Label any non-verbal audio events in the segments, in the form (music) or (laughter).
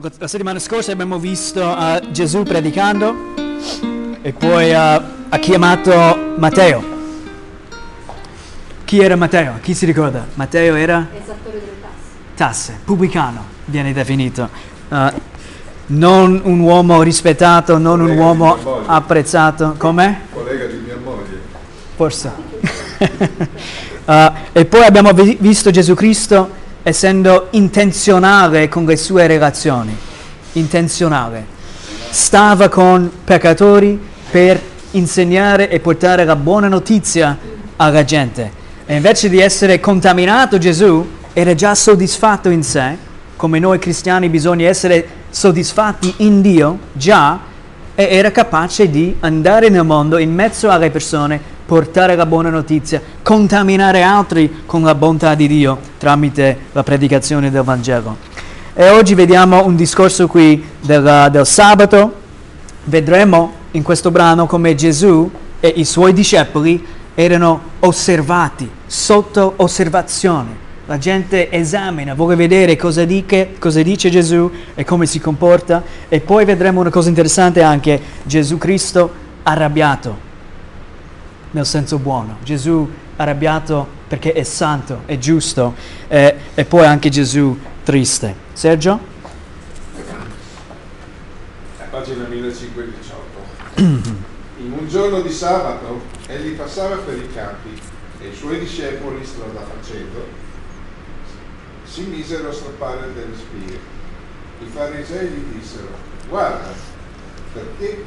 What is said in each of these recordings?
La settimana scorsa abbiamo visto uh, Gesù predicando e poi uh, ha chiamato Matteo. Chi era Matteo? Chi si ricorda? Matteo era? Esattore delle tasse. Tasse, pubblicano viene definito. Uh, non un uomo rispettato, non un uomo apprezzato. Com'è? Collega di mia moglie. Forse. uh, (laughs) e poi abbiamo vi- visto Gesù Cristo essendo intenzionale con le sue relazioni. Intenzionale. Stava con peccatori per insegnare e portare la buona notizia alla gente. E invece di essere contaminato Gesù era già soddisfatto in sé, come noi cristiani bisogna essere soddisfatti in Dio già, e era capace di andare nel mondo in mezzo alle persone, portare la buona notizia, contaminare altri con la bontà di Dio tramite la predicazione del Vangelo. E oggi vediamo un discorso qui del, del sabato, vedremo in questo brano come Gesù e i suoi discepoli erano osservati, sotto osservazione. La gente esamina, vuole vedere cosa dice, cosa dice, Gesù e come si comporta. E poi vedremo una cosa interessante anche, Gesù Cristo arrabbiato, nel senso buono. Gesù arrabbiato perché è santo, è giusto. Eh, e poi anche Gesù triste. Sergio? A pagina 1518. (clears throat) In un giorno di sabato egli passava per i campi e i suoi discepoli, strada facendo, si misero a strappare delle spie. I farisei gli dissero, guarda, perché,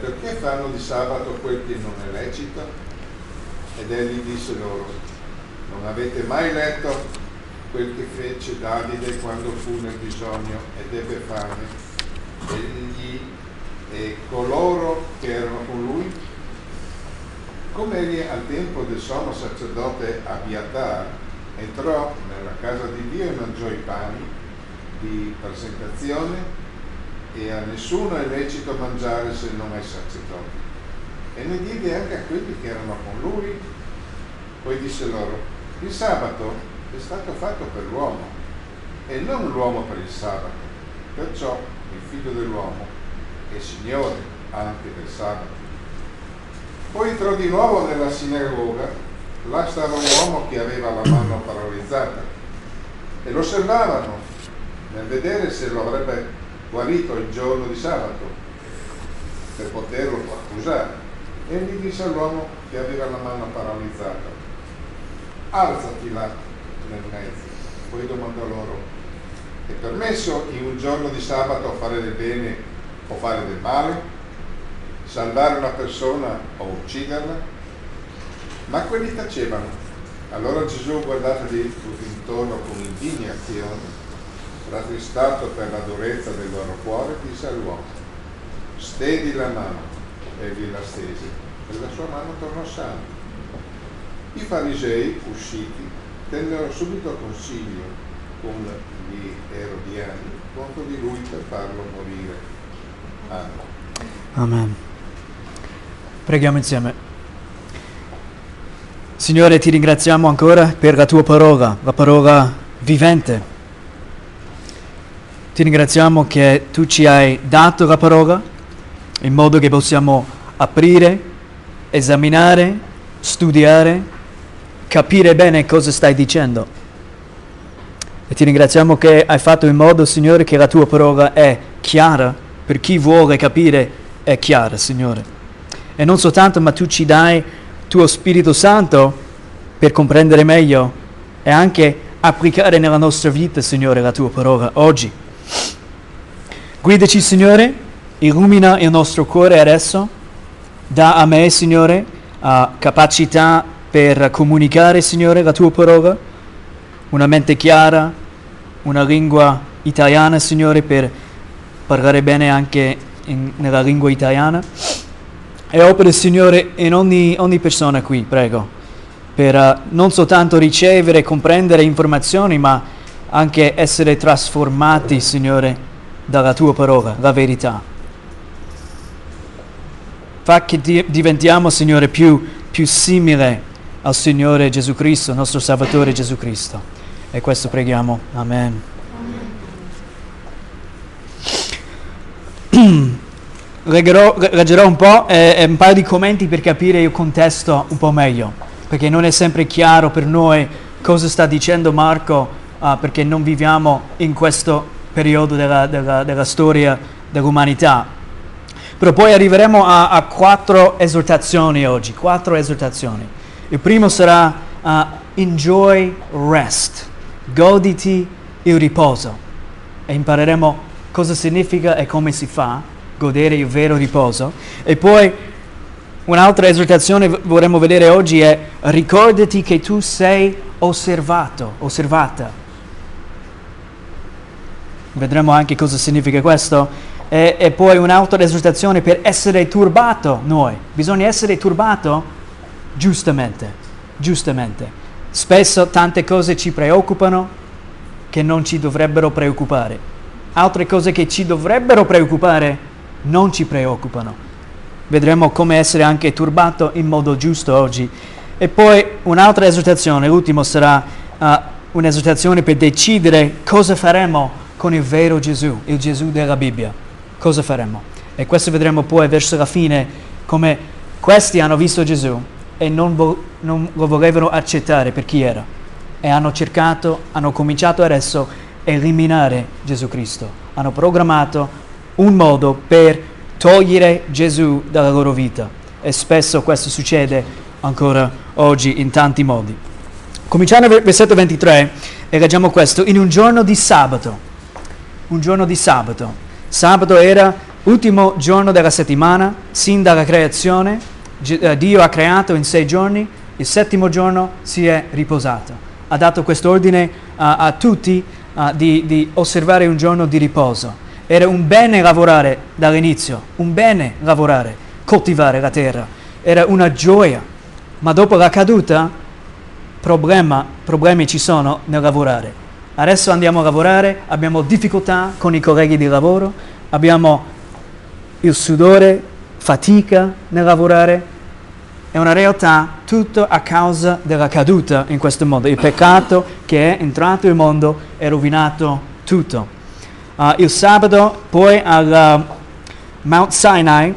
perché fanno di sabato quel che non è lecito? Ed egli disse loro, non avete mai letto quel che fece Davide quando fu nel bisogno ed ebbe fame? Egli e coloro che erano con lui? Come egli al tempo del sommo sacerdote Abiatar entrò nella casa di Dio e mangiò i pani di presentazione e a nessuno è lecito mangiare se non ai sacerdoti. E ne diede anche a quelli che erano con lui. Poi disse loro, il sabato è stato fatto per l'uomo e non l'uomo per il sabato. Perciò il figlio dell'uomo è Signore anche del sabato. Poi entrò di nuovo nella sinagoga, là stava un uomo che aveva la mano paralizzata e lo osservavano nel vedere se lo avrebbe guarito il giorno di sabato per poterlo accusare. E gli disse all'uomo che aveva la mano paralizzata, alzati là nel mezzo. Poi domandò loro, è permesso in un giorno di sabato fare del bene o fare del male? Salvare una persona o ucciderla? Ma quelli tacevano. Allora Gesù guardateli tutti intorno con indignazione, rattristato per la durezza del loro cuore, disse all'uomo, stedi la mano. Egli la stese e la sua mano tornò sana. I farisei, usciti, tennero subito consiglio con gli erodiani contro di lui per farlo morire. Amen. Amen. Preghiamo insieme. Signore, ti ringraziamo ancora per la tua parola, la parola vivente. Ti ringraziamo che tu ci hai dato la parola in modo che possiamo aprire, esaminare, studiare, capire bene cosa stai dicendo. E ti ringraziamo che hai fatto in modo, Signore, che la tua parola è chiara per chi vuole capire, è chiara, Signore. E non soltanto, ma tu ci dai tuo Spirito Santo per comprendere meglio e anche applicare nella nostra vita, Signore, la tua parola oggi. Guidaci, Signore, illumina il nostro cuore adesso, dà a me, Signore, uh, capacità per comunicare, Signore, la tua parola, una mente chiara, una lingua italiana, Signore, per parlare bene anche in- nella lingua italiana. E opera, Signore, in ogni, ogni persona qui, prego, per uh, non soltanto ricevere e comprendere informazioni, ma anche essere trasformati, Signore, dalla tua parola, la verità. Fa che di- diventiamo, Signore, più, più simile al Signore Gesù Cristo, nostro Salvatore Gesù Cristo. E questo preghiamo. Amen. (clears throat) Leggerò, leggerò, un po' e, e un paio di commenti per capire il contesto un po' meglio, perché non è sempre chiaro per noi cosa sta dicendo Marco, uh, perché non viviamo in questo periodo della, della, della storia dell'umanità. Però poi arriveremo a, a, quattro esortazioni oggi, quattro esortazioni. Il primo sarà uh, enjoy rest, goditi il riposo e impareremo cosa significa e come si fa godere il vero riposo. E poi un'altra esortazione vorremmo vedere oggi è ricordati che tu sei osservato, osservata. Vedremo anche cosa significa questo. E, e poi un'altra esortazione per essere turbato noi. Bisogna essere turbato giustamente, giustamente. Spesso tante cose ci preoccupano che non ci dovrebbero preoccupare. Altre cose che ci dovrebbero preoccupare non ci preoccupano. Vedremo come essere anche turbato in modo giusto oggi. E poi un'altra esortazione, l'ultimo sarà uh, un'esortazione per decidere cosa faremo con il vero Gesù, il Gesù della Bibbia. Cosa faremo? E questo vedremo poi verso la fine come questi hanno visto Gesù e non, vo- non lo volevano accettare per chi era. E hanno cercato, hanno cominciato adesso a eliminare Gesù Cristo. Hanno programmato un modo per togliere Gesù dalla loro vita e spesso questo succede ancora oggi in tanti modi. Cominciamo dal versetto 23 e leggiamo questo, in un giorno di sabato, un giorno di sabato, sabato era l'ultimo giorno della settimana, sin dalla creazione, eh, Dio ha creato in sei giorni, il settimo giorno si è riposato, ha dato quest'ordine a, a tutti uh, di, di osservare un giorno di riposo era un bene lavorare dall'inizio, un bene lavorare, coltivare la terra. Era una gioia. Ma dopo la caduta, problema, problemi ci sono nel lavorare. Adesso andiamo a lavorare, abbiamo difficoltà con i colleghi di lavoro, abbiamo il sudore, fatica nel lavorare. È una realtà tutto a causa della caduta in questo mondo. Il peccato che è entrato nel mondo e rovinato tutto. Uh, il sabato poi al uh, Mount Sinai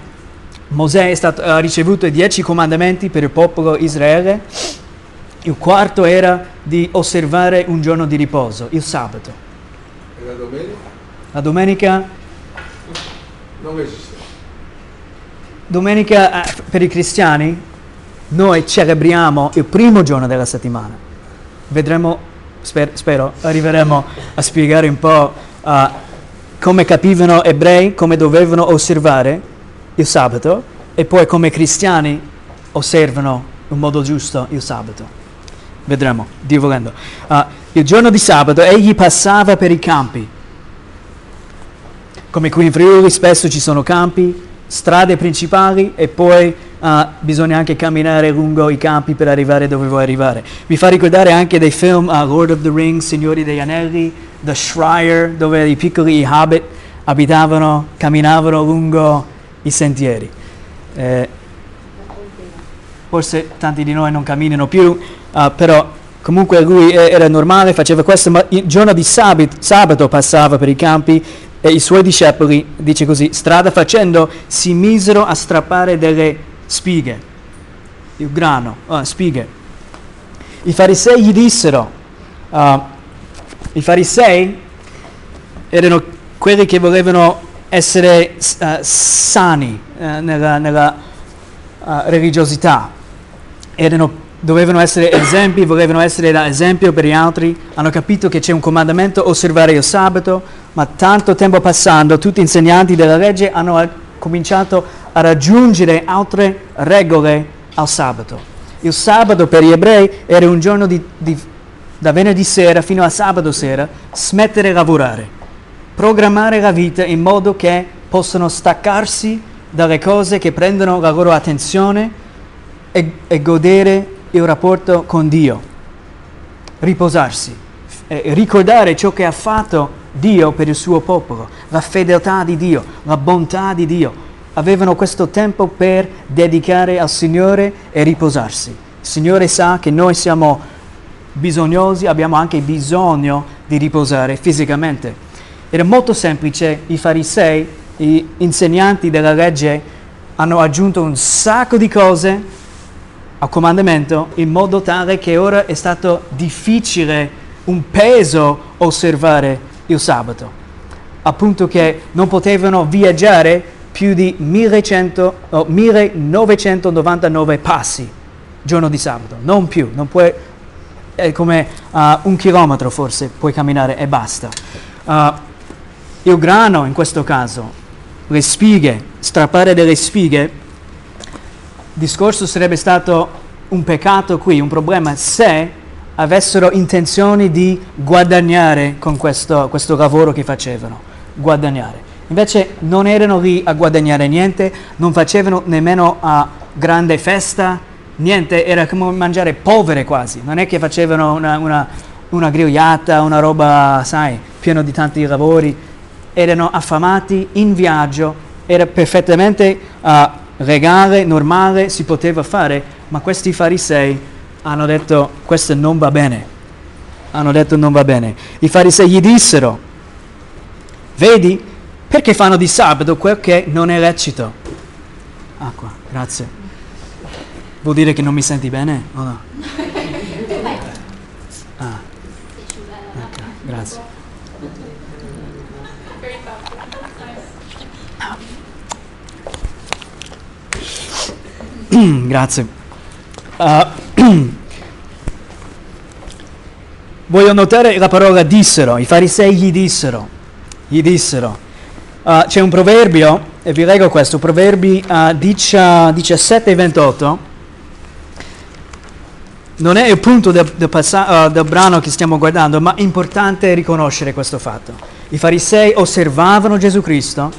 Mosè ha uh, ricevuto i dieci comandamenti per il popolo Israele. Il quarto era di osservare un giorno di riposo, il sabato. E la domenica? La domenica non esiste. Domenica eh, per i cristiani noi celebriamo il primo giorno della settimana. Vedremo, sper, spero, arriveremo a spiegare un po' uh, come capivano ebrei, come dovevano osservare il sabato e poi come cristiani osservano in modo giusto il sabato. Vedremo, Dio volendo. Uh, il giorno di sabato egli passava per i campi. Come qui in Friuli spesso ci sono campi, strade principali e poi uh, bisogna anche camminare lungo i campi per arrivare dove vuoi arrivare. Mi fa ricordare anche dei film uh, Lord of the Rings, Signori degli Anelli, The Shire, dove i piccoli hobbit abitavano, camminavano lungo i sentieri. Eh, forse tanti di noi non camminano più, uh, però comunque lui era normale, faceva questo, ma il giorno di sabato, sabato passava per i campi e i suoi discepoli, dice così, strada facendo, si misero a strappare delle spighe, il grano, uh, spighe. I farisei gli dissero, uh, i farisei erano quelli che volevano essere uh, sani uh, nella, nella religiosità, erano, dovevano essere esempi, volevano essere da esempio per gli altri, hanno capito che c'è un comandamento osservare il sabato, ma tanto tempo passando tutti gli insegnanti della legge hanno cominciato a raggiungere altre regole al sabato. Il sabato per gli ebrei era un giorno di, di da venerdì sera fino a sabato sera, smettere di lavorare, programmare la vita in modo che possano staccarsi dalle cose che prendono la loro attenzione e, e godere il rapporto con Dio, riposarsi, e ricordare ciò che ha fatto Dio per il suo popolo, la fedeltà di Dio, la bontà di Dio. Avevano questo tempo per dedicare al Signore e riposarsi. Il Signore sa che noi siamo bisognosi, abbiamo anche bisogno di riposare fisicamente. Era molto semplice, i farisei gli insegnanti della legge hanno aggiunto un sacco di cose al comandamento in modo tale che ora è stato difficile, un peso osservare il sabato, appunto che non potevano viaggiare più di 1100, oh, 1999 passi giorno di sabato, non più, non puoi, è come uh, un chilometro forse puoi camminare e basta. Uh, il grano in questo caso, le spighe, strappare delle spighe, discorso sarebbe stato un peccato qui, un problema se avessero intenzioni di guadagnare con questo, questo lavoro che facevano, guadagnare. Invece non erano lì a guadagnare niente, non facevano nemmeno a grande festa, niente, era come mangiare povere quasi, non è che facevano una, una, una grigliata, una roba, sai, pieno di tanti lavori, erano affamati, in viaggio, era perfettamente uh, legale, normale, si poteva fare, ma questi farisei hanno detto questo non va bene, hanno detto non va bene. I farisei gli dissero, vedi, perché fanno di sabato quel che non è lecito? Acqua, grazie. Vuol dire che non mi senti bene o no? (laughs) Ah, ok, grazie. (clears throat) grazie. Uh, (clears throat) voglio notare la parola dissero, i farisei gli dissero, gli dissero, Uh, c'è un proverbio, e vi leggo questo, Proverbi uh, 17 e 28. Non è il punto del, del, passa- uh, del brano che stiamo guardando, ma è importante riconoscere questo fatto. I farisei osservavano Gesù Cristo,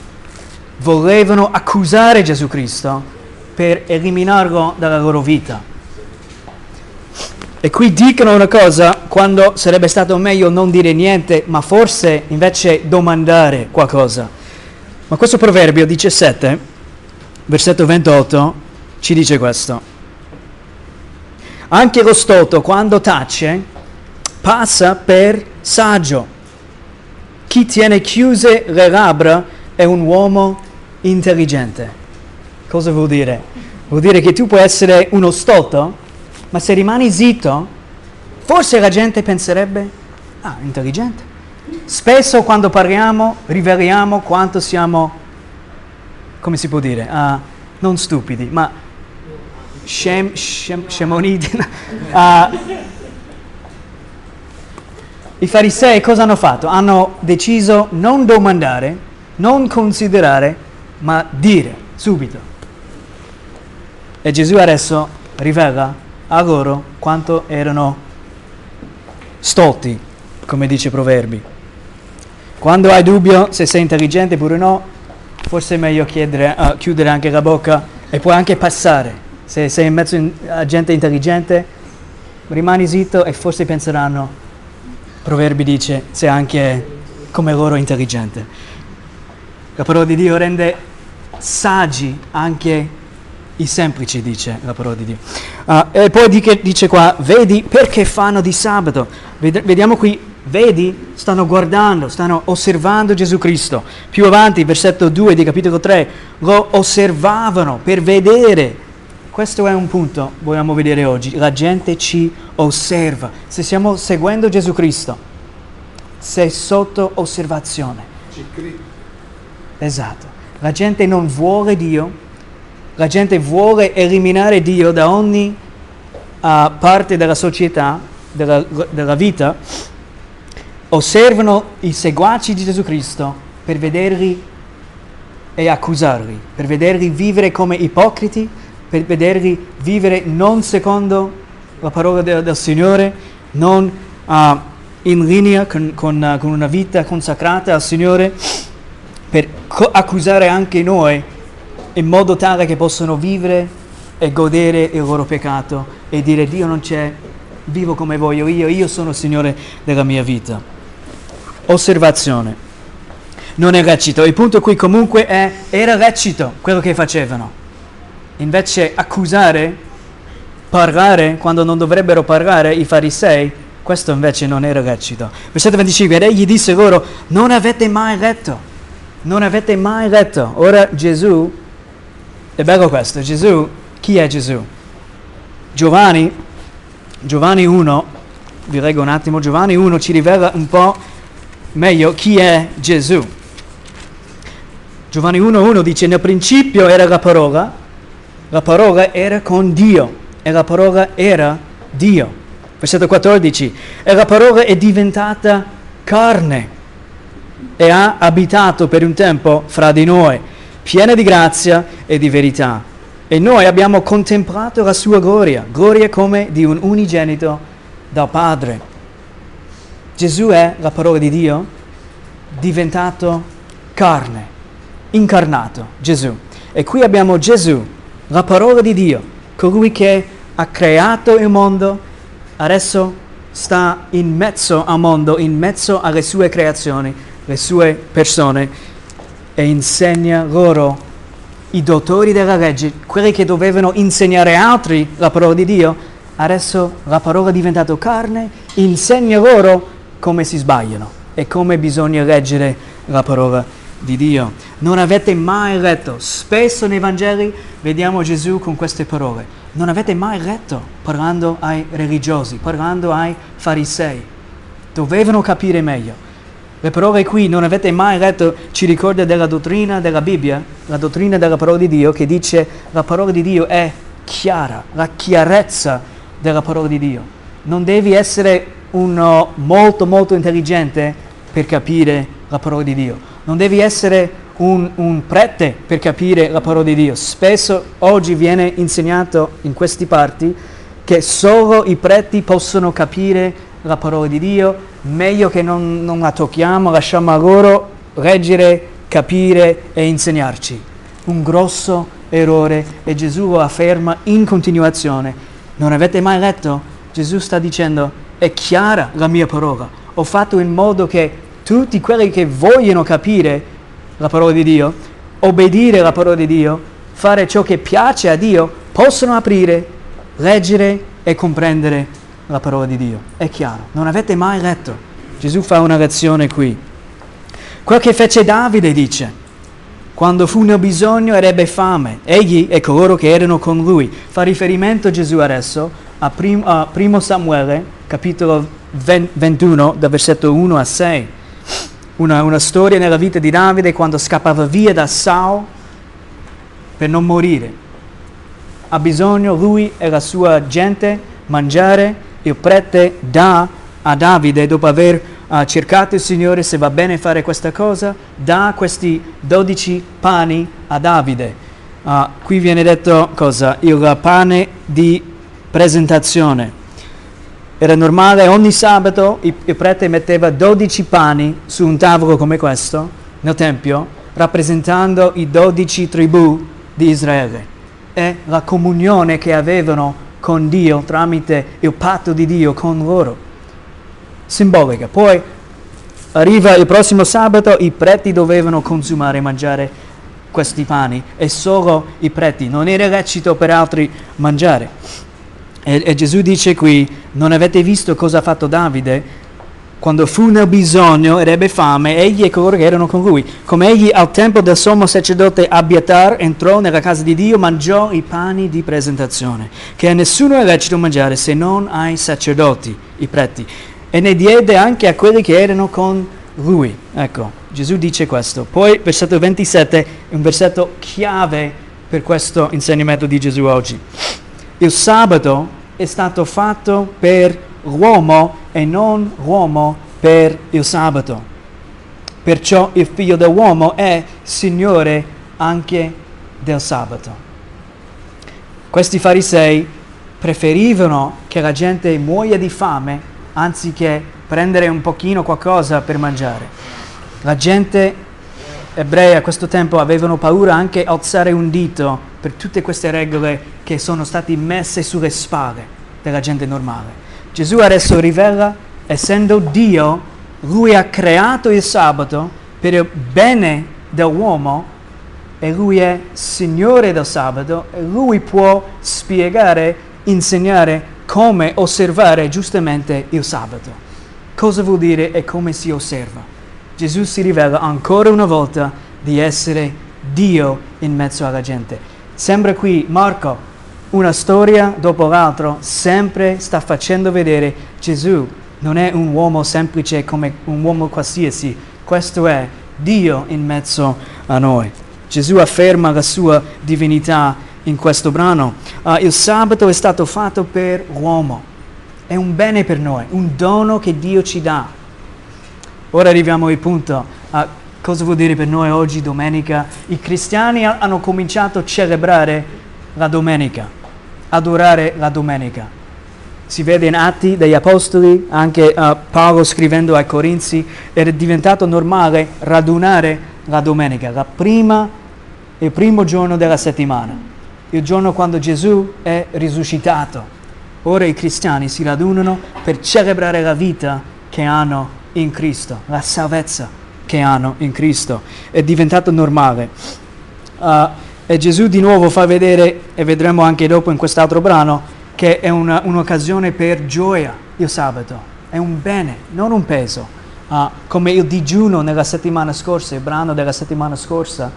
volevano accusare Gesù Cristo per eliminarlo dalla loro vita. E qui dicono una cosa quando sarebbe stato meglio non dire niente, ma forse invece domandare qualcosa. Ma questo proverbio 17, versetto 28, ci dice questo. Anche lo stolto quando tace passa per saggio. Chi tiene chiuse le labbra è un uomo intelligente. Cosa vuol dire? Vuol dire che tu puoi essere uno stolto, ma se rimani zitto, forse la gente penserebbe, ah, intelligente. Spesso quando parliamo riveliamo quanto siamo, come si può dire, uh, non stupidi, ma scem, scem, scemoniti. uh, I farisei cosa hanno fatto? Hanno deciso non domandare, non considerare, ma dire subito. E Gesù adesso rivela a loro quanto erano stolti, come dice Proverbi. Quando hai dubbio se sei intelligente oppure no, forse è meglio chiedere, uh, chiudere anche la bocca e puoi anche passare. Se sei in mezzo a gente intelligente, rimani zitto e forse penseranno, Proverbi dice, sei anche come loro intelligente. La parola di Dio rende saggi anche i semplici, dice la parola di Dio. Uh, e poi dice, dice qua, vedi perché fanno di sabato. Vediamo qui Vedi, stanno guardando, stanno osservando Gesù Cristo. Più avanti, versetto 2 di capitolo 3, lo osservavano per vedere. Questo è un punto, vogliamo vedere oggi. La gente ci osserva. Se stiamo seguendo Gesù Cristo, sei sotto osservazione. Esatto. La gente non vuole Dio, la gente vuole eliminare Dio da ogni uh, parte della società, della, della vita. Osservano i seguaci di Gesù Cristo per vederli e accusarli, per vederli vivere come ipocriti, per vederli vivere non secondo la parola del, del Signore, non uh, in linea con, con, uh, con, una vita consacrata al Signore, per co- accusare anche noi in modo tale che possano vivere e godere il loro peccato e dire Dio non c'è, vivo come voglio io, io sono il Signore della mia vita osservazione. Non è lecito. Il punto qui comunque è, era lecito quello che facevano. Invece accusare, parlare quando non dovrebbero parlare i farisei, questo invece non era lecito. Versetto 25, ed egli disse loro, non avete mai letto non avete mai letto. Ora Gesù, è bello questo, Gesù, chi è Gesù? Giovanni, Giovanni 1, vi leggo un attimo, Giovanni 1 ci rivela un po' meglio chi è Gesù. Giovanni 1.1 dice nel principio era la parola, la parola era con Dio e la parola era Dio. Versetto 14, e la parola è diventata carne e ha abitato per un tempo fra di noi, piena di grazia e di verità. E noi abbiamo contemplato la sua gloria, gloria come di un unigenito dal Padre. Gesù è la parola di Dio diventato carne, incarnato, Gesù. E qui abbiamo Gesù, la parola di Dio, colui che ha creato il mondo, adesso sta in mezzo al mondo, in mezzo alle sue creazioni, le sue persone e insegna loro, i dottori della legge, quelli che dovevano insegnare altri la parola di Dio, adesso la parola è diventata carne, insegna loro come si sbagliano e come bisogna leggere la parola di Dio. Non avete mai letto, spesso nei Vangeli vediamo Gesù con queste parole non avete mai letto parlando ai religiosi, parlando ai farisei. Dovevano capire meglio. Le parole qui non avete mai letto, ci ricorda della dottrina della Bibbia, la dottrina della parola di Dio che dice la parola di Dio è chiara, la chiarezza della parola di Dio. Non devi essere uno molto molto intelligente per capire la parola di Dio. Non devi essere un, un, prete per capire la parola di Dio. Spesso oggi viene insegnato in questi parti che solo i preti possono capire la parola di Dio, meglio che non, non la tocchiamo, lasciamo a loro leggere, capire e insegnarci. Un grosso errore e Gesù lo afferma in continuazione. Non avete mai letto? Gesù sta dicendo, è chiara la mia parola. Ho fatto in modo che tutti quelli che vogliono capire la parola di Dio, obbedire alla parola di Dio, fare ciò che piace a Dio, possono aprire, leggere e comprendere la parola di Dio. È chiaro, non avete mai letto. Gesù fa una lezione qui. Quel che fece Davide dice, quando fu nel bisogno ebbe fame, egli e coloro che erano con lui. Fa riferimento Gesù adesso a, prim- 1 Samuele, capitolo 21, dal versetto 1 a 6 una, una storia nella vita di Davide quando scappava via da Saul per non morire. Ha bisogno lui e la sua gente mangiare, il prete dà a Davide dopo aver uh, cercato il Signore se va bene fare questa cosa, dà questi dodici pani a Davide. Uh, qui viene detto cosa? Il pane di presentazione. Era normale, ogni sabato il, il prete metteva 12 pani su un tavolo come questo nel Tempio, rappresentando i 12 tribù di Israele e la comunione che avevano con Dio tramite il patto di Dio con loro. Simbolica. Poi arriva il prossimo sabato, i preti dovevano consumare e mangiare questi pani e solo i preti, non era lecito per altri mangiare. E, e Gesù dice qui, non avete visto cosa ha fatto Davide? Quando fu nel bisogno ed ebbe fame, egli e coloro che erano con lui, come egli al tempo del sommo sacerdote Abiatar entrò nella casa di Dio, mangiò i pani di presentazione, che a nessuno è lecito mangiare se non ai sacerdoti, i preti, e ne diede anche a quelli che erano con lui. Ecco, Gesù dice questo. Poi, versetto 27, è un versetto chiave per questo insegnamento di Gesù oggi. Il sabato è stato fatto per l'uomo e non l'uomo per il sabato. Perciò il figlio dell'uomo è Signore anche del sabato. Questi farisei preferivano che la gente muoia di fame anziché prendere un pochino qualcosa per mangiare. La gente ebrei a questo tempo avevano paura anche alzare un dito per tutte queste regole che sono state messe sulle spalle della gente normale. Gesù adesso rivela, essendo Dio, lui ha creato il sabato per il bene dell'uomo e lui è Signore del sabato e lui può spiegare, insegnare come osservare giustamente il sabato. Cosa vuol dire e come si osserva? Gesù si rivela ancora una volta di essere Dio in mezzo alla gente. Sembra qui Marco, una storia dopo l'altra, sempre sta facendo vedere Gesù non è un uomo semplice come un uomo qualsiasi, questo è Dio in mezzo a noi. Gesù afferma la sua divinità in questo brano. Uh, il sabato è stato fatto per l'uomo, è un bene per noi, un dono che Dio ci dà. Ora arriviamo al punto, uh, cosa vuol dire per noi oggi domenica? I cristiani hanno cominciato a celebrare la domenica, adorare la domenica. Si vede in Atti degli Apostoli, anche uh, Paolo scrivendo ai Corinzi, era diventato normale radunare la domenica, la prima, il primo giorno della settimana, il giorno quando Gesù è risuscitato. Ora i cristiani si radunano per celebrare la vita che hanno in Cristo, la salvezza che hanno in Cristo. È diventato normale. Uh, e Gesù di nuovo fa vedere, e vedremo anche dopo in quest'altro brano, che è una, un'occasione per gioia il sabato, è un bene, non un peso. Uh, come il digiuno nella settimana scorsa, il brano della settimana scorsa,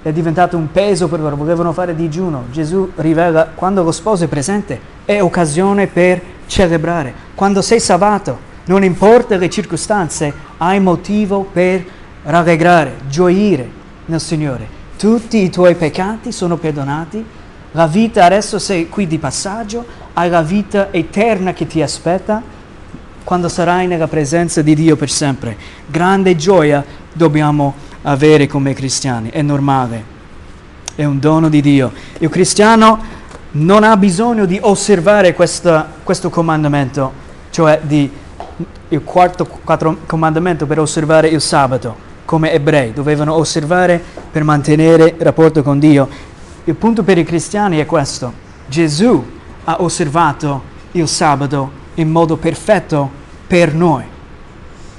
è diventato un peso per loro, volevano fare digiuno. Gesù rivela, quando lo sposo è presente, è occasione per celebrare. Quando sei salvato, non importa le circostanze, hai motivo per rallegrare, gioire nel Signore. Tutti i tuoi peccati sono perdonati. La vita adesso sei qui di passaggio, hai la vita eterna che ti aspetta quando sarai nella presenza di Dio per sempre. Grande gioia dobbiamo avere come cristiani, è normale, è un dono di Dio. Il cristiano non ha bisogno di osservare questa, questo comandamento, cioè di, il quarto comandamento per osservare il sabato, come ebrei. Dovevano osservare per mantenere rapporto con Dio. Il punto per i cristiani è questo. Gesù ha osservato il sabato in modo perfetto per noi.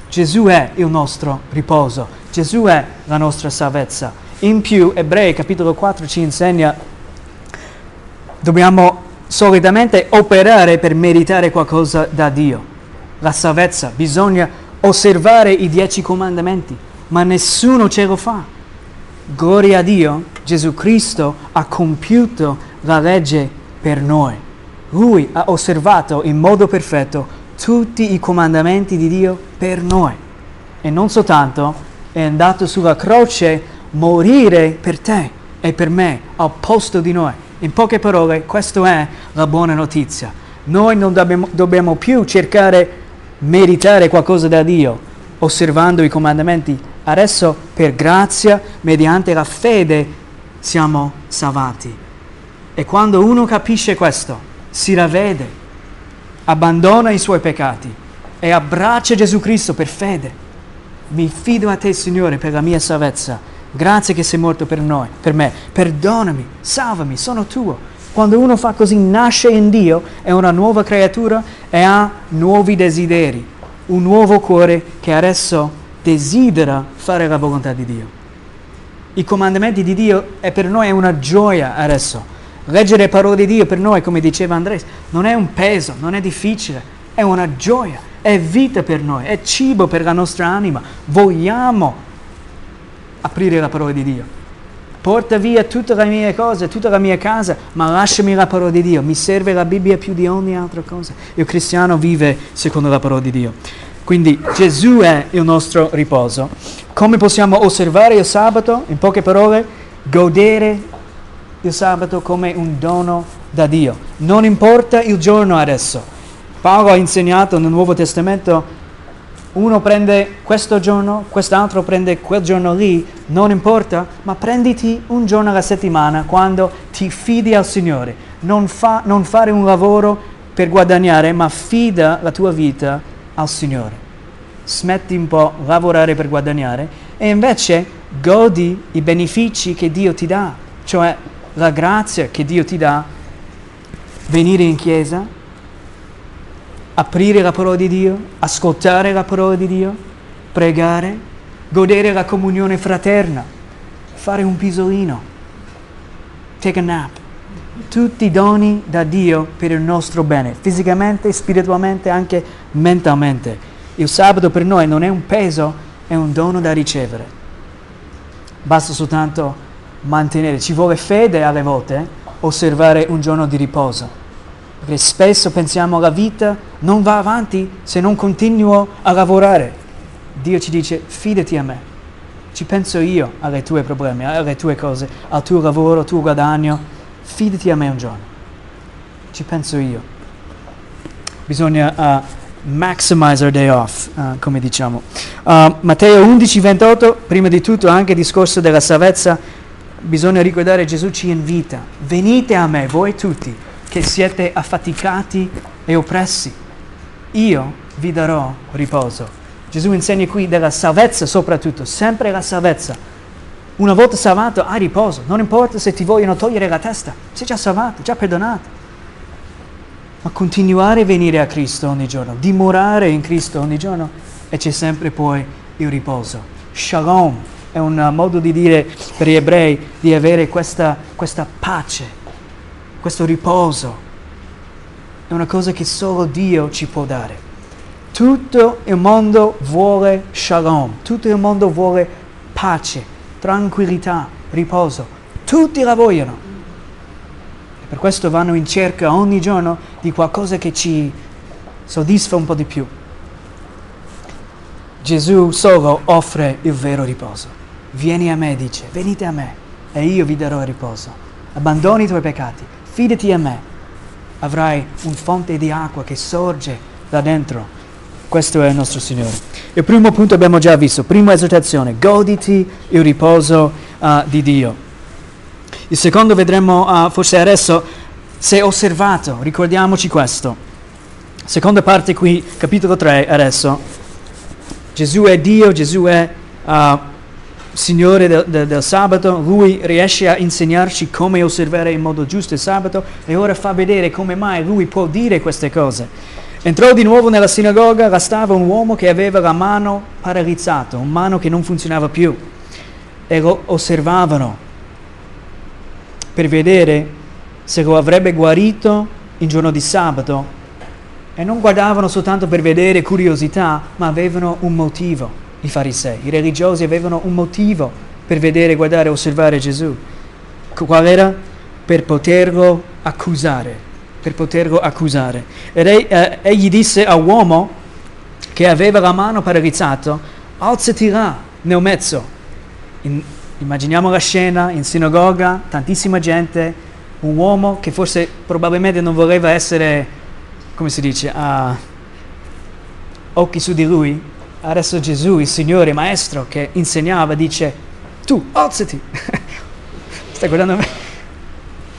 Gesù è il nostro riposo, Gesù è la nostra salvezza. In più, Ebrei capitolo 4 ci insegna, dobbiamo solitamente operare per meritare qualcosa da Dio. La salvezza, bisogna osservare i dieci comandamenti, ma nessuno ce lo fa. Gloria a Dio, Gesù Cristo ha compiuto la legge per noi. Lui ha osservato in modo perfetto tutti i comandamenti di Dio per noi. E non soltanto è andato sulla croce morire per te e per me al posto di noi. In poche parole, questa è la buona notizia. Noi non dobbiamo, dobbiamo più cercare meritare qualcosa da Dio osservando i comandamenti Adesso per grazia, mediante la fede, siamo salvati. E quando uno capisce questo, si ravvede, abbandona i suoi peccati e abbraccia Gesù Cristo per fede. Mi fido a te, Signore, per la mia salvezza. Grazie che sei morto per noi, per me. Perdonami, salvami, sono tuo. Quando uno fa così, nasce in Dio, è una nuova creatura e ha nuovi desideri, un nuovo cuore che adesso desidera fare la volontà di Dio. I comandamenti di Dio è per noi una gioia adesso. Leggere le parole di Dio per noi, come diceva Andrea, non è un peso, non è difficile, è una gioia, è vita per noi, è cibo per la nostra anima. Vogliamo aprire la parola di Dio. Porta via tutte le mie cose, tutta la mia casa, ma lasciami la parola di Dio. Mi serve la Bibbia più di ogni altra cosa. Il cristiano vive secondo la parola di Dio. Quindi Gesù è il nostro riposo. Come possiamo osservare il sabato? In poche parole, godere il sabato come un dono da Dio. Non importa il giorno adesso. Paolo ha insegnato nel Nuovo Testamento, uno prende questo giorno, quest'altro prende quel giorno lì, non importa, ma prenditi un giorno alla settimana quando ti fidi al Signore. Non, fa, non fare un lavoro per guadagnare, ma fida la tua vita al Signore. Smetti un po' di lavorare per guadagnare e invece godi i benefici che Dio ti dà, cioè la grazia che Dio ti dà, venire in chiesa, aprire la parola di Dio, ascoltare la parola di Dio, pregare, godere la comunione fraterna, fare un pisolino, take a nap tutti doni da Dio per il nostro bene, fisicamente, spiritualmente, anche mentalmente. Il sabato per noi non è un peso, è un dono da ricevere. basta soltanto mantenere, ci vuole fede alle volte, osservare un giorno di riposo. Perché spesso pensiamo la vita non va avanti se non continuo a lavorare. Dio ci dice fidati a me, ci penso io alle tue problemi, alle tue cose, al tuo lavoro, al tuo guadagno, fidati a me un giorno, ci penso io. Bisogna uh, maximize our day off, uh, come diciamo. Uh, Matteo 11, 28, prima di tutto anche il discorso della salvezza, bisogna ricordare Gesù ci invita, venite a me voi tutti che siete affaticati e oppressi, io vi darò riposo. Gesù insegna qui della salvezza soprattutto, sempre la salvezza. Una volta salvato hai riposo, non importa se ti vogliono togliere la testa, sei già salvato, già perdonato. Ma continuare a venire a Cristo ogni giorno, dimorare in Cristo ogni giorno e c'è sempre poi il riposo. Shalom è un modo di dire per gli ebrei di avere questa, questa pace, questo riposo è una cosa che solo Dio ci può dare. Tutto il mondo vuole shalom, tutto il mondo vuole pace, tranquillità, riposo. Tutti la vogliono. E per questo vanno in cerca ogni giorno di qualcosa che ci soddisfa un po' di più. Gesù solo offre il vero riposo. Vieni a me, dice, venite a me e io vi darò il riposo. Abbandoni i tuoi peccati, fidati a me, avrai un fonte di acqua che sorge da dentro. Questo è il nostro Signore. Il primo punto abbiamo già visto, prima esortazione, goditi il riposo uh, di Dio. Il secondo vedremo uh, forse adesso, se osservato, ricordiamoci questo. Seconda parte qui, capitolo 3 adesso. Gesù è Dio, Gesù è uh, Signore del, del, del, sabato, lui riesce a insegnarci come osservare in modo giusto il sabato e ora fa vedere come mai lui può dire queste cose. Entrò di nuovo nella sinagoga, là stava un uomo che aveva la mano paralizzata, una mano che non funzionava più, e lo osservavano per vedere se lo avrebbe guarito in giorno di sabato. E non guardavano soltanto per vedere curiosità, ma avevano un motivo i farisei, i religiosi avevano un motivo per vedere, guardare, osservare Gesù. Qual era? Per poterlo accusare, per poterlo accusare. Ed eh, egli disse all'uomo che aveva la mano paralizzata, alzati là nel mezzo. In, immaginiamo la scena in sinagoga, tantissima gente, un uomo che forse probabilmente non voleva essere, come si dice, a occhi su di lui, adesso Gesù, il Signore, Maestro che insegnava, dice, tu alzati. (laughs) Stai guardando me?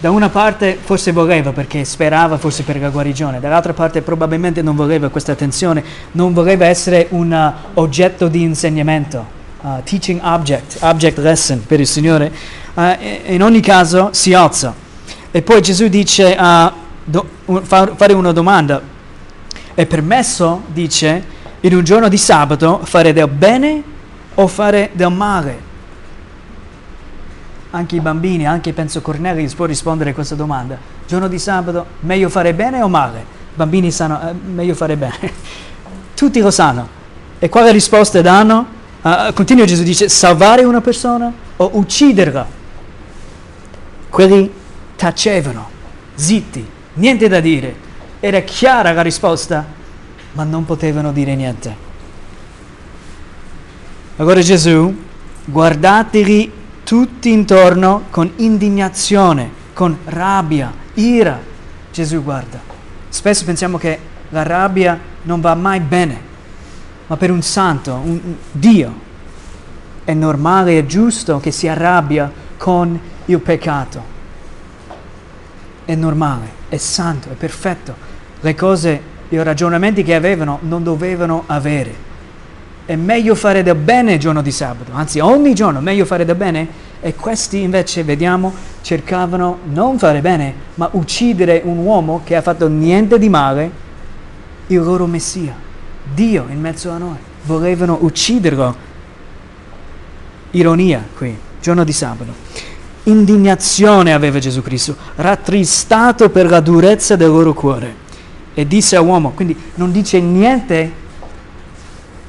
Da una parte forse voleva perché sperava forse per la guarigione, dall'altra parte probabilmente non voleva questa attenzione, non voleva essere un uh, oggetto di insegnamento, uh, teaching object, object lesson per il Signore. Uh, in ogni caso si alza. E poi Gesù dice, uh, do, fa, fare una domanda, è permesso, dice, in un giorno di sabato fare del bene o fare del male? Anche i bambini, anche penso Cornelius può rispondere a questa domanda. Giorno di sabato, meglio fare bene o male? I bambini sanno, eh, meglio fare bene. (laughs) Tutti lo sanno. E quale risposta danno? Uh, continua Gesù dice, salvare una persona o ucciderla? Quelli tacevano, zitti, niente da dire. Era chiara la risposta, ma non potevano dire niente. Allora Gesù, guardateli tutti intorno con indignazione, con rabbia, ira. Gesù guarda. Spesso pensiamo che la rabbia non va mai bene, ma per un santo, un Dio, è normale e giusto che si arrabbia con il peccato. È normale, è santo, è perfetto. Le cose i ragionamenti che avevano non dovevano avere. È meglio fare del bene il giorno di sabato, anzi ogni giorno meglio fare del bene e questi invece, vediamo, cercavano non fare bene, ma uccidere un uomo che ha fatto niente di male, il loro Messia, Dio in mezzo a noi. Volevano ucciderlo. Ironia qui, giorno di sabato. Indignazione aveva Gesù Cristo, rattristato per la durezza del loro cuore e disse all'uomo, quindi non dice niente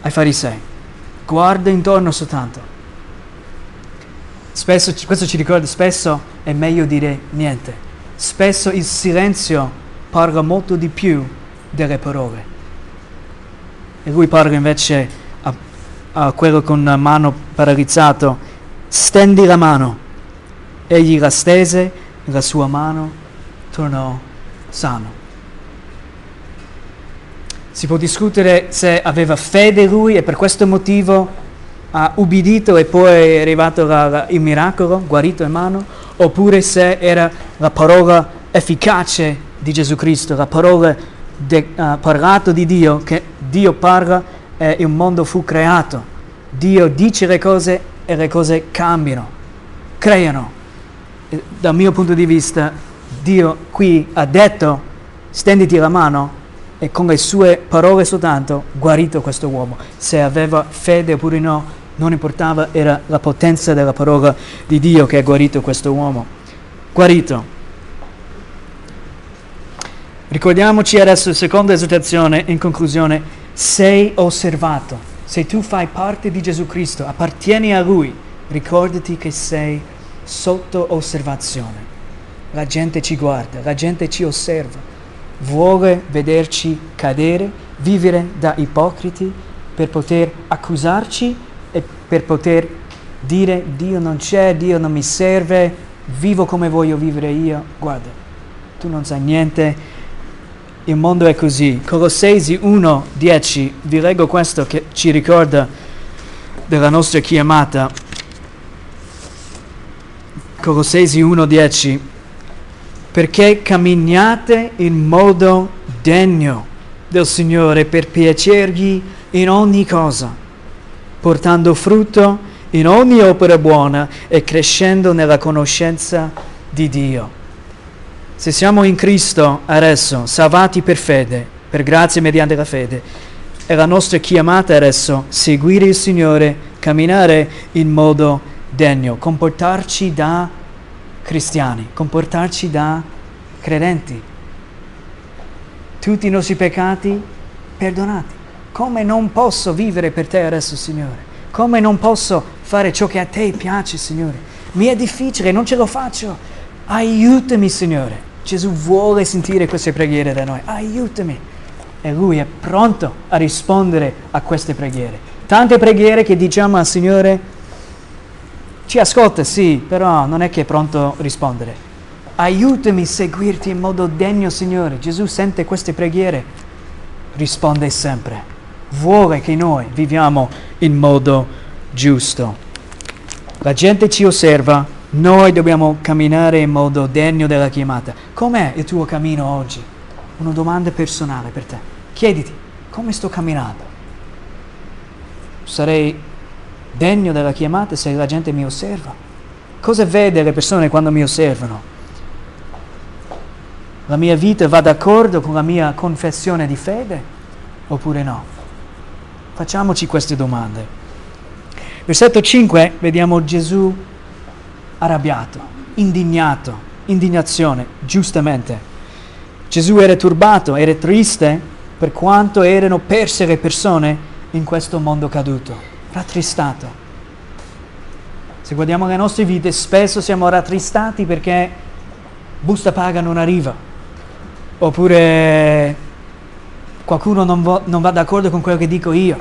ai farisei, guarda intorno soltanto. Spesso, questo ci ricorda, spesso è meglio dire niente. Spesso il silenzio parla molto di più delle parole. E lui parla invece a, a quello con la mano paralizzato, stendi la mano. Egli la stese, la sua mano tornò sano. Si può discutere se aveva fede lui e per questo motivo ha ubbidito e poi è arrivato la, la, il miracolo, guarito in mano, oppure se era la parola efficace di Gesù Cristo, la parola de, uh, parlata di Dio, che Dio parla e il mondo fu creato. Dio dice le cose e le cose cambiano, creano. Dal mio punto di vista, Dio qui ha detto, stenditi la mano e con le sue parole soltanto guarito questo uomo. Se aveva fede oppure no, non importava, era la potenza della parola di Dio che ha guarito questo uomo. Guarito. Ricordiamoci adesso, seconda esortazione, in conclusione, sei osservato. Se tu fai parte di Gesù Cristo, appartieni a Lui, ricordati che sei sotto osservazione. La gente ci guarda, la gente ci osserva, vuole vederci cadere, vivere da ipocriti per poter accusarci e per poter dire Dio non c'è, Dio non mi serve, vivo come voglio vivere io. Guarda, tu non sai niente, il mondo è così. Colossesi 1:10, vi leggo questo che ci ricorda della nostra chiamata. Colossesi 1:10, perché camminiate in modo degno del Signore per piacergli in ogni cosa portando frutto in ogni opera buona e crescendo nella conoscenza di Dio. Se siamo in Cristo adesso, salvati per fede, per grazia mediante la fede, è la nostra chiamata adesso seguire il Signore, camminare in modo degno, comportarci da cristiani, comportarci da credenti. Tutti i nostri peccati perdonati. Come non posso vivere per te adesso, Signore? Come non posso fare ciò che a te piace, Signore? Mi è difficile, non ce lo faccio. Aiutami, Signore. Gesù vuole sentire queste preghiere da noi. Aiutami. E Lui è pronto a rispondere a queste preghiere. Tante preghiere che diciamo al Signore, ci ascolta, sì, però non è che è pronto a rispondere. Aiutami a seguirti in modo degno, Signore. Gesù sente queste preghiere, risponde sempre vuole che noi viviamo in modo giusto. La gente ci osserva, noi dobbiamo camminare in modo degno della chiamata. Com'è il tuo cammino oggi? Una domanda personale per te. Chiediti, come sto camminando? Sarei degno della chiamata se la gente mi osserva? Cosa vede le persone quando mi osservano? La mia vita va d'accordo con la mia confessione di fede oppure no? Facciamoci queste domande. Versetto 5 vediamo Gesù arrabbiato, indignato, indignazione, giustamente. Gesù era turbato, era triste per quanto erano perse le persone in questo mondo caduto, rattristato. Se guardiamo le nostre vite, spesso siamo rattristati perché busta paga non arriva, oppure qualcuno non, vo- non va d'accordo con quello che dico io,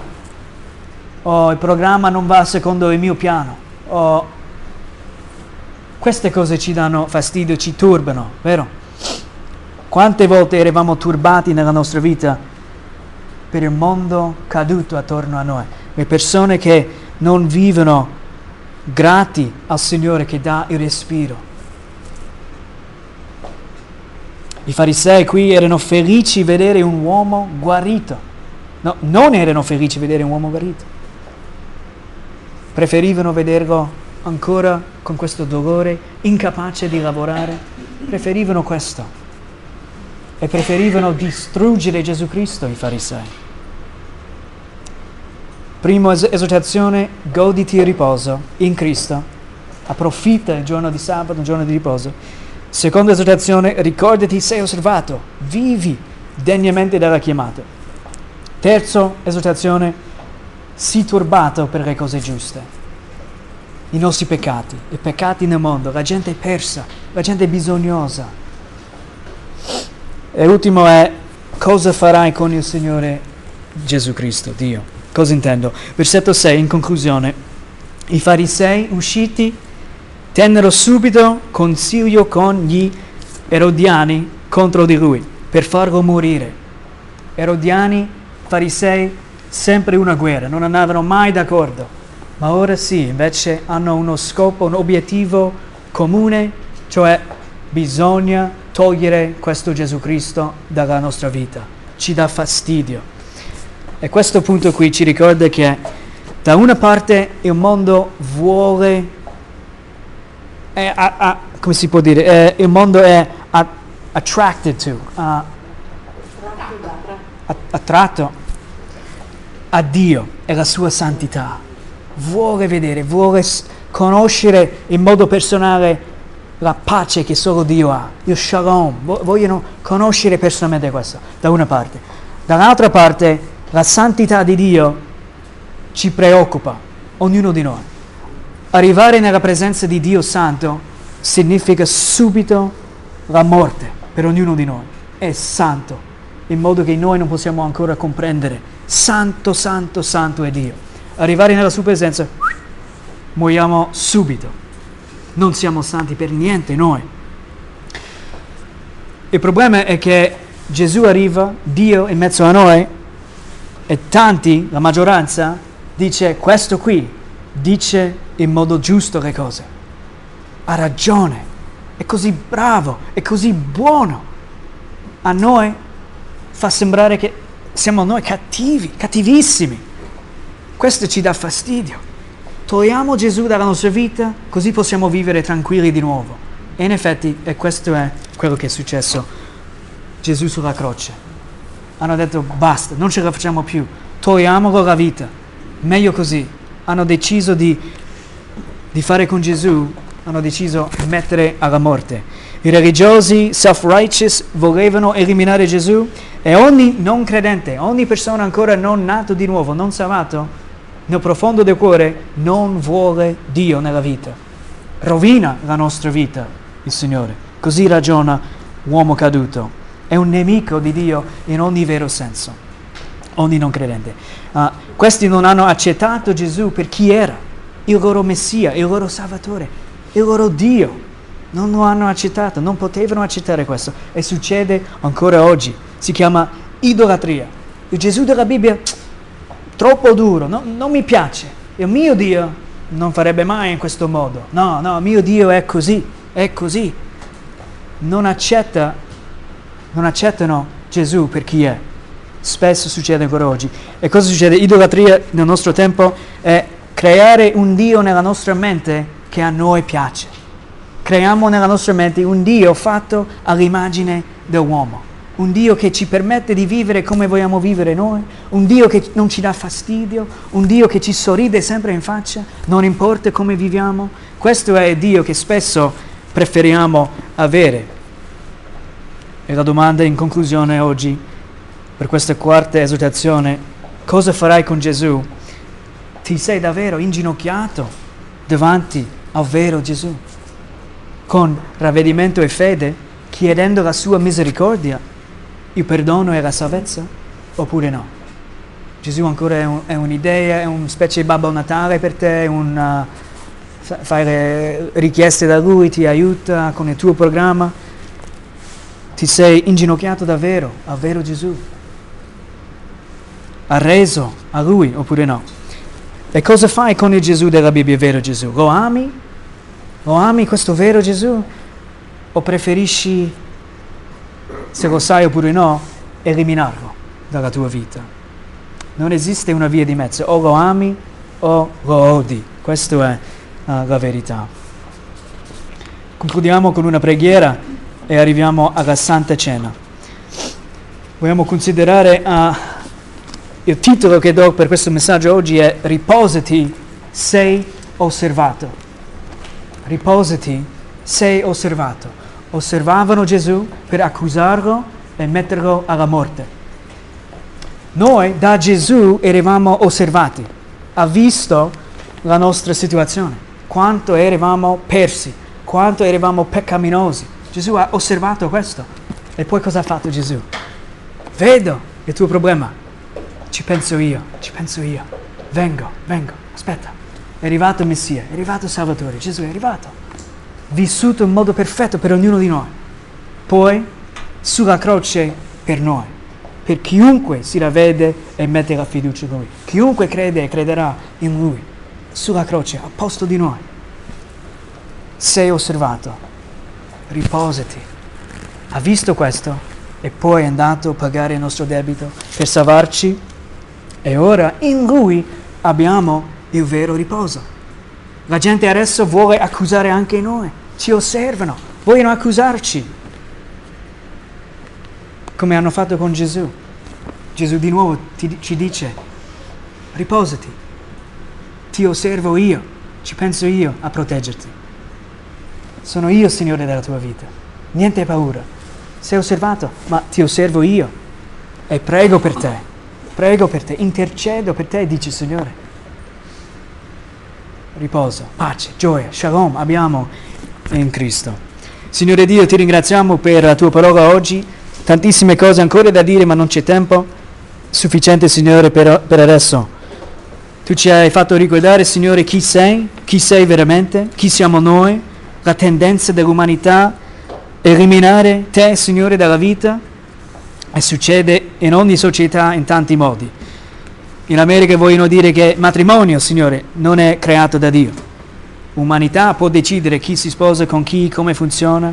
o il programma non va secondo il mio piano, o queste cose ci danno fastidio, ci turbano, vero? Quante volte eravamo turbati nella nostra vita per il mondo caduto attorno a noi, le persone che non vivono grati al Signore che dà il respiro. I farisei qui erano felici vedere un uomo guarito. No, non erano felici vedere un uomo guarito. Preferivano vederlo ancora con questo dolore, incapace di lavorare. Preferivano questo. E preferivano distruggere Gesù Cristo, i farisei. Prima es- esortazione, goditi il riposo in Cristo. Approfitta il giorno di sabato, il giorno di riposo Seconda esortazione, ricordati sei osservato, vivi degnamente della chiamata. Terzo esortazione, sii turbato per le cose giuste. i nostri peccati, i peccati nel mondo, la gente è persa, la gente è bisognosa. E l'ultimo è cosa farai con il Signore Gesù Cristo, Dio. Cosa intendo? Versetto 6, in conclusione, i farisei usciti tennero subito consiglio con gli erodiani contro di lui per farlo morire. Erodiani, farisei, sempre una guerra, non andavano mai d'accordo. Ma ora sì, invece hanno uno scopo, un obiettivo comune, cioè bisogna togliere questo Gesù Cristo dalla nostra vita. Ci dà fastidio. E questo punto qui ci ricorda che da una parte il mondo vuole, è, a, a, come si può dire, è, il mondo è a, attracted to, attratto a Dio e la sua santità. Vuole vedere, vuole conoscere in modo personale la pace che solo Dio ha, il shalom. Vogliono conoscere personalmente questo, da una parte. Dall'altra parte, la santità di Dio ci preoccupa, ognuno di noi. Arrivare nella presenza di Dio Santo significa subito la morte per ognuno di noi. È santo, in modo che noi non possiamo ancora comprendere. Santo, santo, santo è Dio. Arrivare nella sua presenza, muoiamo subito. Non siamo santi per niente noi. Il problema è che Gesù arriva, Dio in mezzo a noi, e tanti, la maggioranza, dice questo qui, dice in modo giusto le cose. Ha ragione, è così bravo, è così buono. A noi fa sembrare che siamo noi cattivi, cattivissimi. Questo ci dà fastidio. Togliamo Gesù dalla nostra vita, così possiamo vivere tranquilli di nuovo. E in effetti, e questo è quello che è successo, Gesù sulla croce. Hanno detto basta, non ce la facciamo più, togliamolo la vita. Meglio così. Hanno deciso di, di fare con Gesù, hanno deciso di mettere alla morte. I religiosi self-righteous volevano eliminare Gesù e ogni non credente, ogni persona ancora non nato di nuovo, non salvato, nel profondo del cuore non vuole Dio nella vita. Rovina la nostra vita il Signore. Così ragiona l'uomo caduto. È un nemico di Dio in ogni vero senso, ogni non credente. Uh, questi non hanno accettato Gesù per chi era, il loro Messia, il loro Salvatore, il loro Dio non lo hanno accettato, non potevano accettare questo e succede ancora oggi. Si chiama idolatria. Il Gesù della Bibbia troppo duro, no, non mi piace. Il mio Dio non farebbe mai in questo modo. No, no, mio Dio è così, è così. Non accetta, non accettano Gesù per chi è. Spesso succede ancora oggi. E cosa succede? Idolatria nel nostro tempo è creare un Dio nella nostra mente che a noi piace creiamo nella nostra mente un Dio fatto all'immagine dell'uomo, un Dio che ci permette di vivere come vogliamo vivere noi, un Dio che non ci dà fastidio, un Dio che ci sorride sempre in faccia, non importa come viviamo. Questo è il Dio che spesso preferiamo avere. E la domanda in conclusione oggi, per questa quarta esortazione, cosa farai con Gesù? Ti sei davvero inginocchiato davanti al vero Gesù? con ravvedimento e fede, chiedendo la sua misericordia, il perdono e la salvezza? Oppure no? Gesù ancora è, un, è un'idea, è una specie di Babbo Natale per te, un, uh, fare richieste da Lui ti aiuta con il tuo programma? Ti sei inginocchiato davvero al vero Gesù? Arreso a Lui oppure no? E cosa fai con il Gesù della Bibbia, il vero Gesù? Lo ami lo ami questo vero Gesù? O preferisci, se lo sai oppure no, eliminarlo dalla tua vita? Non esiste una via di mezzo, o lo ami o lo odi. Questa è uh, la verità. Concludiamo con una preghiera e arriviamo alla Santa Cena. Vogliamo considerare uh, il titolo che do per questo messaggio oggi è Riposati, sei osservato riposati, sei osservato. Osservavano Gesù per accusarlo e metterlo alla morte. Noi da Gesù eravamo osservati, ha visto la nostra situazione, quanto eravamo persi, quanto eravamo peccaminosi. Gesù ha osservato questo. E poi cosa ha fatto Gesù? Vedo il tuo problema. Ci penso io, ci penso io. Vengo, vengo, aspetta. È arrivato Messia, è arrivato Salvatore, Gesù è arrivato. Vissuto in modo perfetto per ognuno di noi. Poi sulla croce per noi, per chiunque si ravvede e mette la fiducia in Lui. Chiunque crede e crederà in Lui, sulla croce, a posto di noi. Sei osservato, riposati. Ha visto questo e poi è andato a pagare il nostro debito per salvarci e ora in Lui abbiamo il vero riposo. La gente adesso vuole accusare anche noi, ci osservano, vogliono accusarci, come hanno fatto con Gesù. Gesù di nuovo ti, ci dice, riposati, ti osservo io, ci penso io a proteggerti. Sono io Signore della tua vita, niente paura. Sei osservato, ma ti osservo io e prego per te, prego per te, intercedo per te, dice Signore. Riposo, pace, gioia, shalom abbiamo in Cristo. Signore Dio, ti ringraziamo per la tua parola oggi, tantissime cose ancora da dire, ma non c'è tempo sufficiente, Signore, per, per adesso. Tu ci hai fatto ricordare, Signore, chi sei, chi sei veramente, chi siamo noi, la tendenza dell'umanità, eliminare te, Signore, dalla vita, e succede in ogni società in tanti modi. In America vogliono dire che matrimonio, Signore, non è creato da Dio. Umanità può decidere chi si sposa con chi, come funziona,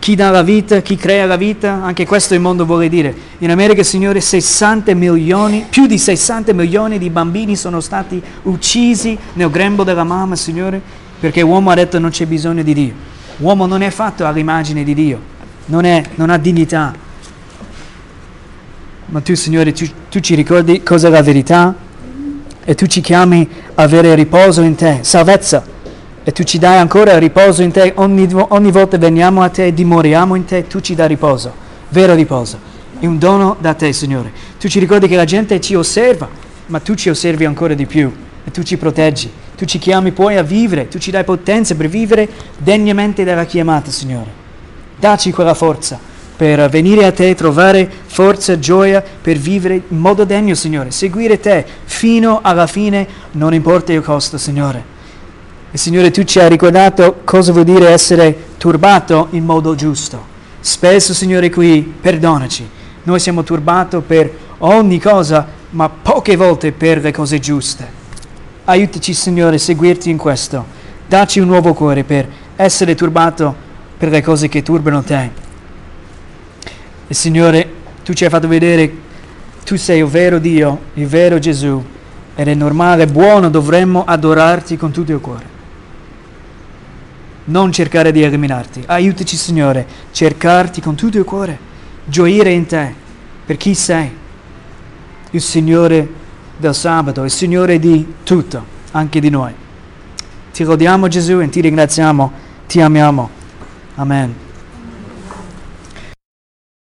chi dà la vita, chi crea la vita, anche questo il mondo vuole dire. In America, Signore, 60 milioni, più di 60 milioni di bambini sono stati uccisi nel grembo della mamma, Signore, perché l'uomo ha detto non c'è bisogno di Dio. L'uomo non è fatto all'immagine di Dio, non, è, non ha dignità. Ma tu, Signore, tu, tu ci ricordi cosa è la verità e tu ci chiami a avere riposo in te, salvezza e tu ci dai ancora riposo in te, ogni, ogni volta veniamo a te, dimoriamo in te, tu ci dai riposo, vero riposo. È un dono da te, Signore. Tu ci ricordi che la gente ci osserva, ma tu ci osservi ancora di più e tu ci proteggi. Tu ci chiami poi a vivere, tu ci dai potenza per vivere degnamente della chiamata, Signore. Dacci quella forza per venire a te, trovare forza, gioia, per vivere in modo degno, Signore. Seguire te fino alla fine, non importa il costo, Signore. E Signore, tu ci hai ricordato cosa vuol dire essere turbato in modo giusto. Spesso, Signore, qui perdonaci. Noi siamo turbati per ogni cosa, ma poche volte per le cose giuste. Aiutaci, Signore, a seguirti in questo. Dacci un nuovo cuore per essere turbato per le cose che turbano te. E Signore, tu ci hai fatto vedere, tu sei il vero Dio, il vero Gesù, ed è normale, buono, dovremmo adorarti con tutto il cuore non cercare di eliminarti. Aiutaci, Signore, cercarti con tutto il cuore, gioire in te, per chi sei, il Signore del sabato, il Signore di tutto, anche di noi. Ti lodiamo Gesù e ti ringraziamo, ti amiamo. Amen.